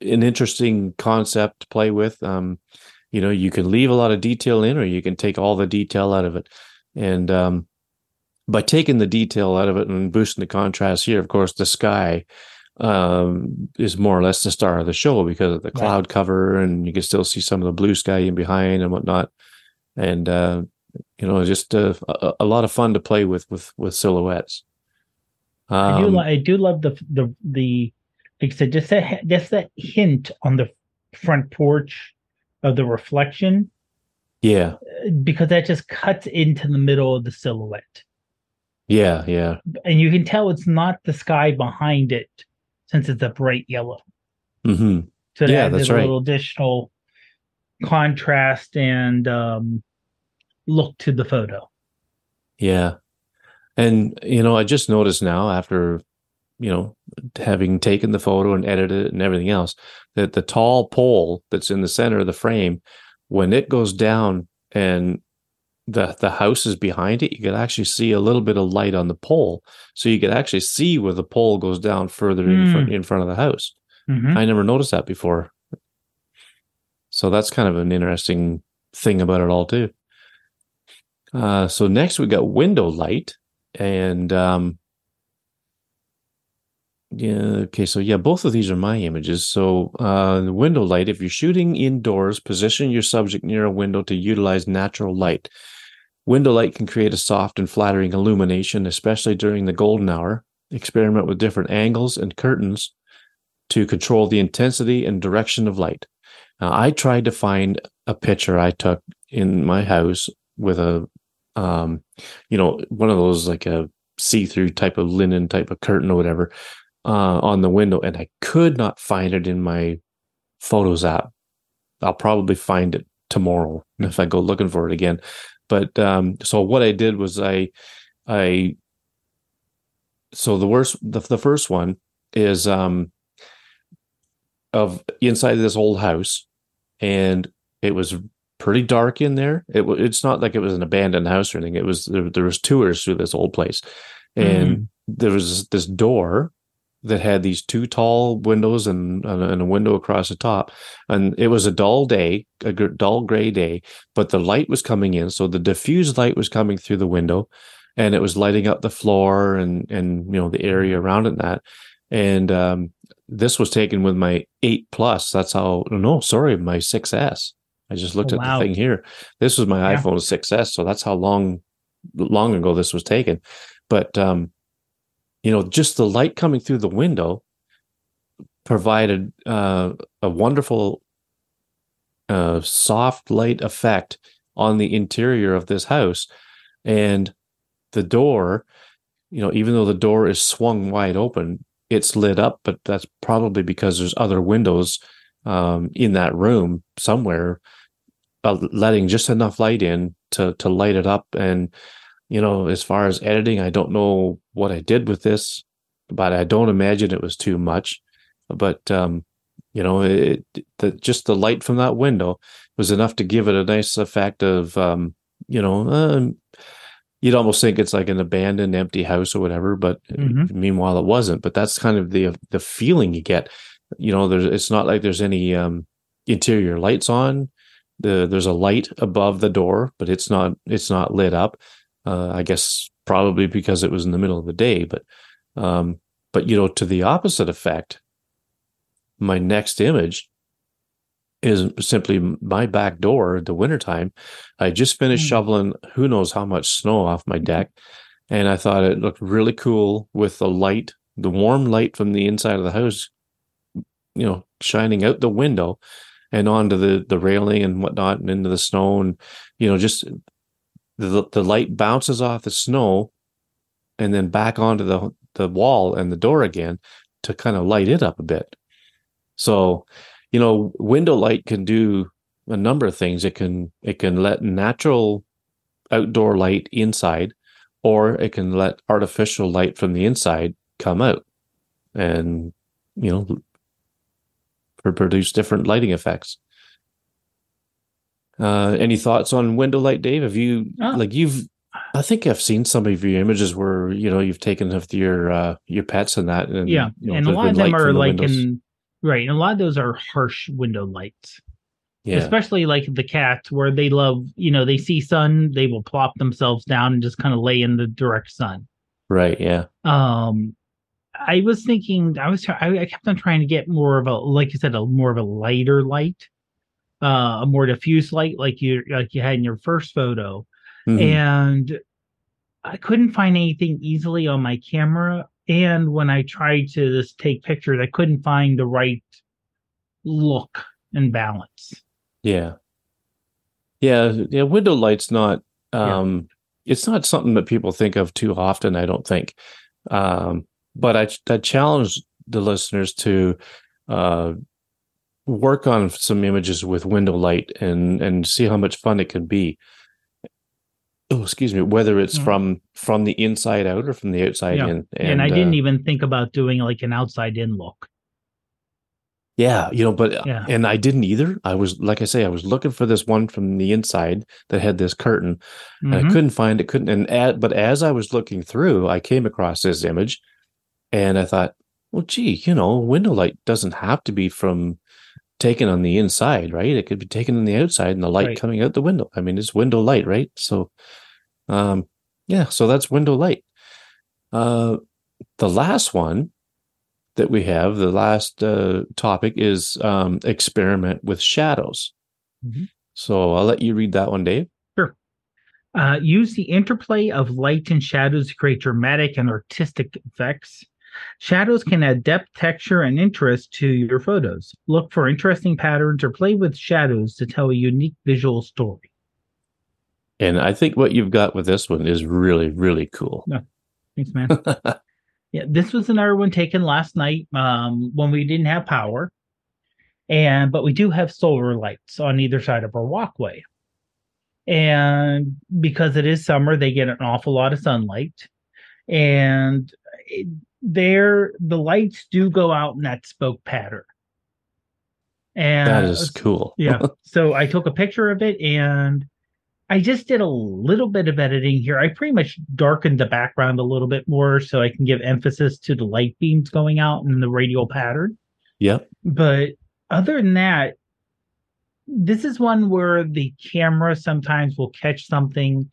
an interesting concept to play with. Um you know you can leave a lot of detail in or you can take all the detail out of it. And um by taking the detail out of it and boosting the contrast here of course the sky um is more or less the star of the show because of the Right. cloud cover and you can still see some of the blue sky in behind and whatnot. And uh you know just uh, a, a lot of fun to play with with with silhouettes. I do um, li- I do love the the the like I said just that just that hint on the front porch of the reflection. Yeah. Uh, because that just cuts into the middle of the silhouette yeah yeah and you can tell it's not the sky behind it since it's a bright yellow hmm so that Yeah, that's a right. little additional contrast and um look to the photo Yeah. And, you know, I just noticed now after, you know, having taken the photo and edited it and everything else, that the tall pole that's in the center of the frame, when it goes down and the the house is behind it, you could actually see a little bit of light on the pole. So you could actually see where the pole goes down further in front in front of the house. Mhm. I never noticed that before. So that's kind of an interesting thing about it all too. Uh, so next we got window light, and um, yeah, okay. So yeah, both of these are my images. So uh, the window light. If you're shooting indoors, position your subject near a window to utilize natural light. Window light can create a soft and flattering illumination, especially during the golden hour. Experiment with different angles and curtains to control the intensity and direction of light. Now, I tried to find a picture I took in my house with a, um, you know, one of those like a see-through type of linen type of curtain or whatever uh, on the window, and I could not find it in my Photos app. I'll probably find it tomorrow if I go looking for it again. But um, so what I did was I, I, so the worst, the, the first one is um, of inside this old house, and it was pretty dark in there. It it's not like it was an abandoned house or anything. It was there, there was tours through this old place, and there was this door that had these two tall windows and, and a- window across the top. And it was a dull day, a dull gray day, but the light was coming in. So the diffused light was coming through the window and it was lighting up the floor and, and, you know, the area around it and that. And, um, this was taken with my eight plus. That's how, no, sorry, my 6S. I just looked Oh, at wow. the thing here. This was my Yeah. iPhone 6S. So that's how long, long ago this was taken. But, um, you know, just the light coming through the window provided uh, a wonderful uh, soft light effect on the interior of this house. And the door, you know, even though the door is swung wide open, it's lit up, but that's probably because there's other windows um, in that room somewhere, uh, letting just enough light in to to light it up. And you know, as far as editing, I don't know what I did with this, but I don't imagine it was too much. But um, you know, it, the, just the light from that window was enough to give it a nice effect of, um, you know, uh, you'd almost think it's like an abandoned, empty house or whatever. But mm-hmm. meanwhile, it wasn't. But that's kind of the the feeling you get. You know, there's it's not like there's any um, interior lights on. The there's a light above the door, but it's not it's not lit up. Uh, I guess probably because it was in the middle of the day. But um, but you know, to the opposite effect, my next image is simply my back door the wintertime. I just finished mm. shoveling who knows how much snow off my deck. And I thought it looked really cool with the light, the warm light from the inside of the house, you know, shining out the window and onto the, the railing and whatnot and into the snow. And, you know, just the, the light bounces off the snow and then back onto the, the wall and the door again to kind of light it up a bit. So, you know, window light can do a number of things. It can it can let natural outdoor light inside, or it can let artificial light from the inside come out, and you know, produce different lighting effects. Uh, any thoughts on window light, Dave? Have you oh. like you've? I think I've seen some of your images where you know you've taken of your uh, your pets and that, and yeah, you know, and a lot of them are the like windows. in Right. And a lot of those are harsh window lights. Yeah. Especially like the cats where they love, you know, they see sun, they will plop themselves down and just kind of lay in the direct sun. Right. Yeah. Um, I was thinking, I was, I, I kept on trying to get more of a, like you said, a more of a lighter light, uh, a more diffuse light, like you, like you had in your first photo. Mm-hmm. And I couldn't find anything easily on my camera and when I tried to just take pictures, I couldn't find the right look and balance. Yeah. Yeah. Yeah. Window light's not, um, yeah. it's not something that people think of too often, I don't think. Um, but I, I challenge the listeners to, uh, work on some images with window light and, and see how much fun it can be oh excuse me whether it's mm-hmm. from from the inside out or from the outside yeah. in and, and i didn't uh, even think about doing like an outside in look yeah you know but yeah. and i didn't either i was like i say i was looking for this one from the inside that had this curtain mm-hmm. and i mm-hmm. couldn't find it couldn't and at, but as i was looking through i came across this image and i thought well gee you know window light doesn't have to be from taken on the inside, right? It could be taken on the outside and the light right. coming out the window. I mean, it's window light, right? So, um, yeah, so that's window light. Uh, the last one that we have, the last uh, topic is um, experiment with shadows. Mm-hmm. So I'll let you read that one, Dave. Sure. Uh, use the interplay of light and shadows to create dramatic and artistic effects. Shadows can add depth, texture, and interest to your photos. Look for interesting patterns or play with shadows to tell a unique visual story. And I think what you've got with this one is really, really cool. Yeah. Thanks, man. yeah, this was another one taken last night um, when we didn't have power. And but we do have solar lights on either side of our walkway. And because it is summer, they get an awful lot of sunlight. And it, there the lights do go out in that spoke pattern. And that is cool. yeah. So I took a picture of it and I just did a little bit of editing here. I pretty much darkened the background a little bit more so I can give emphasis to the light beams going out in the radial pattern. Yep. But other than that, this is one where the camera sometimes will catch something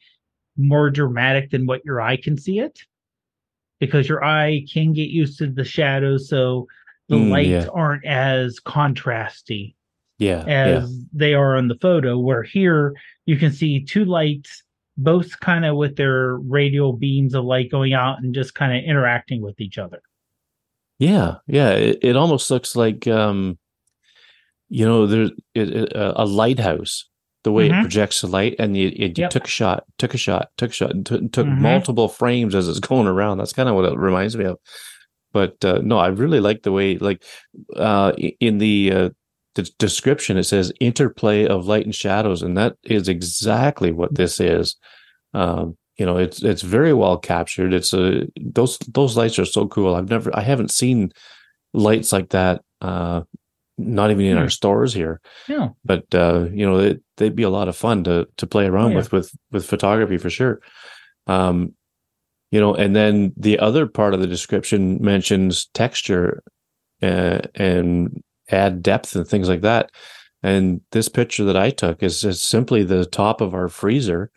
more dramatic than what your eye can see it because your eye can get used to the shadows so the mm, lights yeah. aren't as contrasty yeah as yeah. they are on the photo where here you can see two lights both kind of with their radial beams of light going out and just kind of interacting with each other yeah yeah it, it almost looks like um you know there's it, it, a lighthouse the way Mhm. it projects the light, and you, you, you Yep. took a shot, took a shot, took a shot, and took Mhm. multiple frames as it's going around. That's kind of what it reminds me of. But uh, no, I really like the way, like uh, in the uh, the description, it says interplay of light and shadows, and that is exactly what this is. Um, you know, it's it's very well captured. It's a those those lights are so cool. I've never, I haven't seen lights like that. Not even in Hmm. our stores here Yeah. but uh, you know it, they'd be a lot of fun to to play around Oh, yeah. with with with photography for sure um you know and then the other part of the description mentions texture uh, and add depth and things like that and this picture that i took is just simply the top of our freezer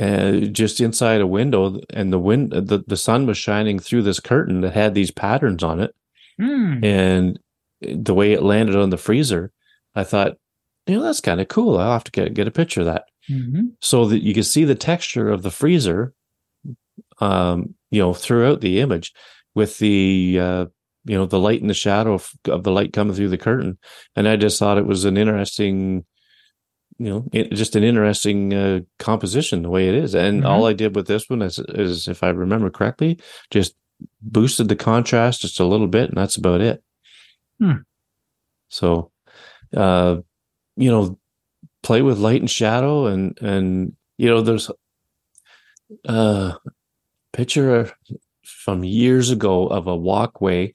uh, just inside a window and the wind the, the sun was shining through this curtain that had these patterns on it Hmm. and the way it landed on the freezer, I thought, you know, that's kind of cool. I'll have to get get a picture of that Mhm. so that you can see the texture of the freezer, um, you know, throughout the image with the uh, you know the light and the shadow of, of the light coming through the curtain, and I just thought it was an interesting. You know, it, just an interesting uh, composition the way it is, and Mhm. all I did with this one is, is, if I remember correctly, just boosted the contrast just a little bit, and that's about it. Hmm. So, uh, you know, play with light and shadow, and and you know, there's a picture from years ago of a walkway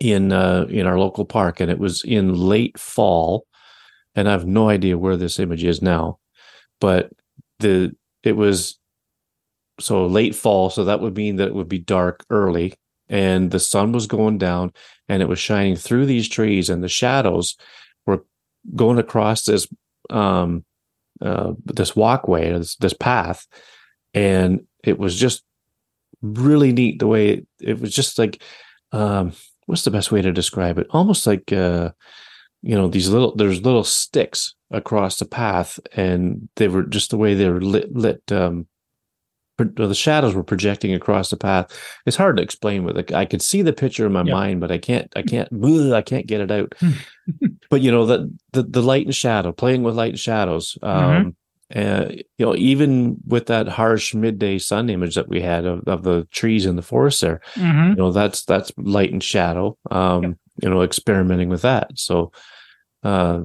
in uh, in our local park, and it was in late fall, and I have no idea where this image is now, but the it was so late fall, so that would mean that it would be dark early, and the sun was going down, and it was shining through these trees, and the shadows were going across this um uh this walkway, this this path, and it was just really neat the way it, it was just like um what's the best way to describe it? Almost like uh you know these little there's little sticks across the path and they were just the way they were lit lit um the shadows were projecting across the path it's hard to explain with it i could see the picture in my Yeah. mind but i can't i can't i can't get it out but you know the, the the light and shadow playing with light and shadows um uh, you know even with that harsh midday sun image that we had of, of the trees in the forest there Mhm. you know that's that's light and shadow um Yep. you know experimenting with that so uh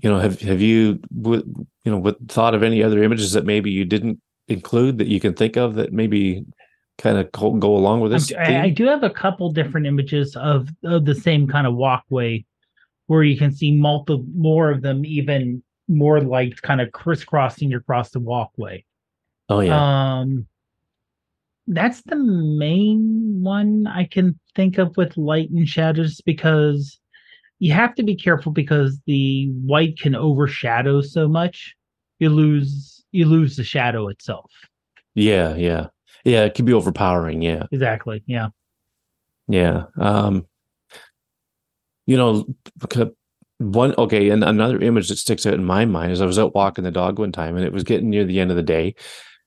you know have have you you know what thought of any other images that maybe you didn't include that you can think of that maybe kind of go, go along with this I, I do have a couple different images of, of the same kind of walkway where you can see multiple more of them even more lights kind of crisscrossing across the walkway. Oh yeah. Um that's the main one i can think of with light and shadows because you have to be careful because the white can overshadow so much. You lose you lose the shadow itself yeah yeah yeah it can be overpowering yeah exactly yeah Yeah. Um, you know, one, okay. And another image that sticks out in my mind is I was out walking the dog one time and it was getting near the end of the day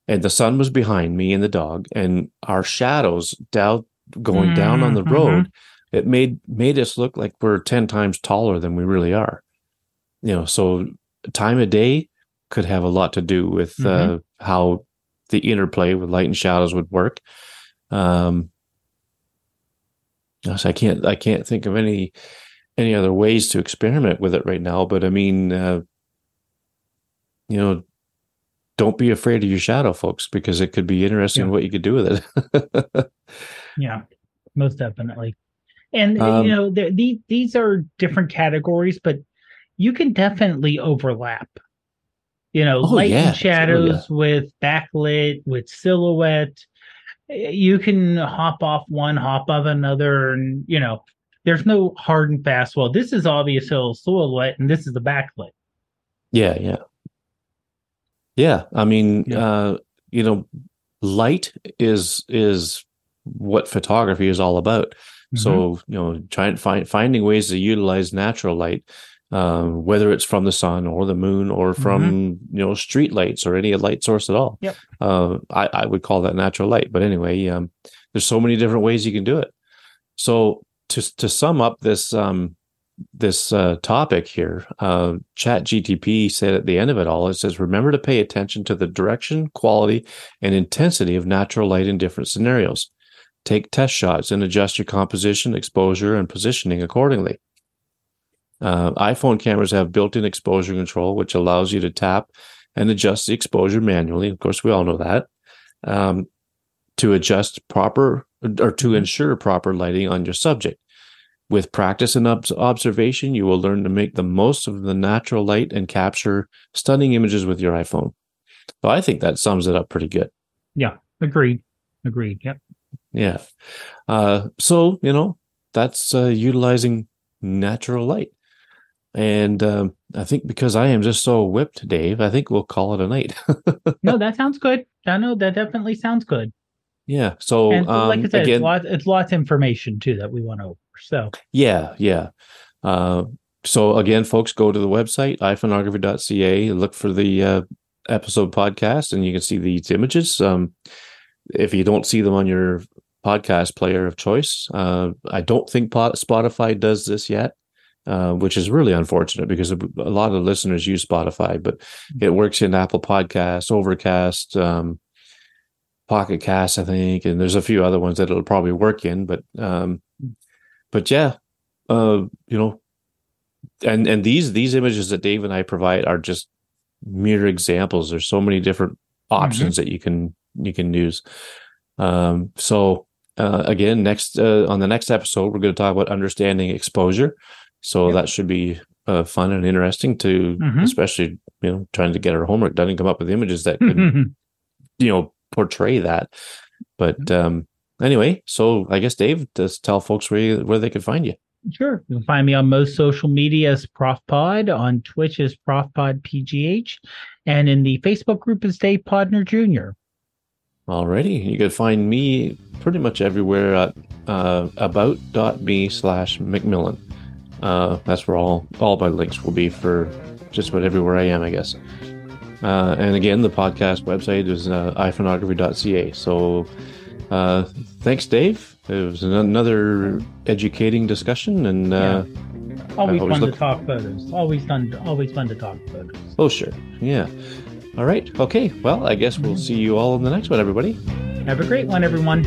and the sun was behind me and the dog and our shadows down going down on the Mhm. road. It made, made us look like we're 10 times taller than we really are. You know, so time of day could have a lot to do with, uh, how the interplay with light and shadows would work. Um, Gosh, I can't I can't think of any any other ways to experiment with it right now. But I mean, uh, you know, don't be afraid of your shadow, folks, because it could be interesting Yeah. what you could do with it. Yeah, most definitely. And Um, you know, the, the, these are different categories, but you can definitely overlap. You know, Oh, light yeah. Oh, and shadows with backlit, with silhouette. Uh, You can hop off one, hop off another, and you know, there's no hard and fast. Well, this is obvious a silhouette, and this is the backlit. yeah, yeah, yeah. I mean, Yeah. uh, you know, light is is what photography is all about. Mm-hmm. So you know, trying find finding ways to utilize natural light, um, whether it's from the sun or the moon or from you know street lights or any light source at all. Mm-hmm. Yep. Uh, I I would call that natural light. But anyway, um, there's so many different ways you can do it. So to to sum up this um this uh, topic here, uh, Chat GTP said at the end of it all, it says, remember to pay attention to the direction, quality, and intensity of natural light in different scenarios. Take test shots and adjust your composition, exposure, and positioning accordingly. Uh, iPhone cameras have built in exposure control, which allows you to tap and adjust the exposure manually. Of course, we all know that. Um, to adjust proper or to ensure proper lighting on your subject. With practice and ob- observation, you will learn to make the most of the natural light and capture stunning images with your iPhone. So I think that sums it up pretty good. Yeah, agreed. Agreed. Yep. Yeah. Uh, so, you know, that's uh, utilizing natural light. And um, I think because I am just so whipped, Dave, I think we'll call it a night. no, that sounds good. I know that definitely sounds good. Yeah. So, and um, like I said, again, it's, lots, it's lots of information too that we went over. So, yeah, yeah. Uh, so again, folks, go to the website iPhoneography.ca, look for the uh, episode podcast, and you can see these images. Um, if you don't see them on your podcast player of choice, uh, I don't think Spotify does this yet. Uh, which is really unfortunate because a lot of listeners use Spotify, but it works in Apple Podcasts, Overcast, um, Pocket Cast, I think, and there's a few other ones that it'll probably work in. But um, but yeah, uh, you know, and and these these images that Dave and I provide are just mere examples. There's so many different options mm-hmm. that you can you can use. Um, so uh, again, next uh, on the next episode, we're going to talk about understanding exposure. So yep. that should be uh, fun and interesting to, mm-hmm. especially you know, trying to get our homework done and come up with images that can, you know, portray that. But mm-hmm. um, anyway, so I guess Dave, just tell folks where you, where they can find you. Sure. You can find me on most social media as Prof Pod, on Twitch as Prof Pod PGH, and in the Facebook group as Dave Podner Jr. Alrighty. You can find me pretty much everywhere at uh, about.me slash McMillan. Uh, that's where all, all my links will be for just about everywhere I am, I guess. Uh, and again, the podcast website is uh, iPhoneography.ca. So uh, thanks, Dave. It was another educating discussion, and uh, yeah. always, always fun look... to talk photos. Always fun. Always fun to talk photos. Oh, sure. Yeah. All right. Okay. Well, I guess we'll see you all in the next one, everybody. Have a great one, everyone.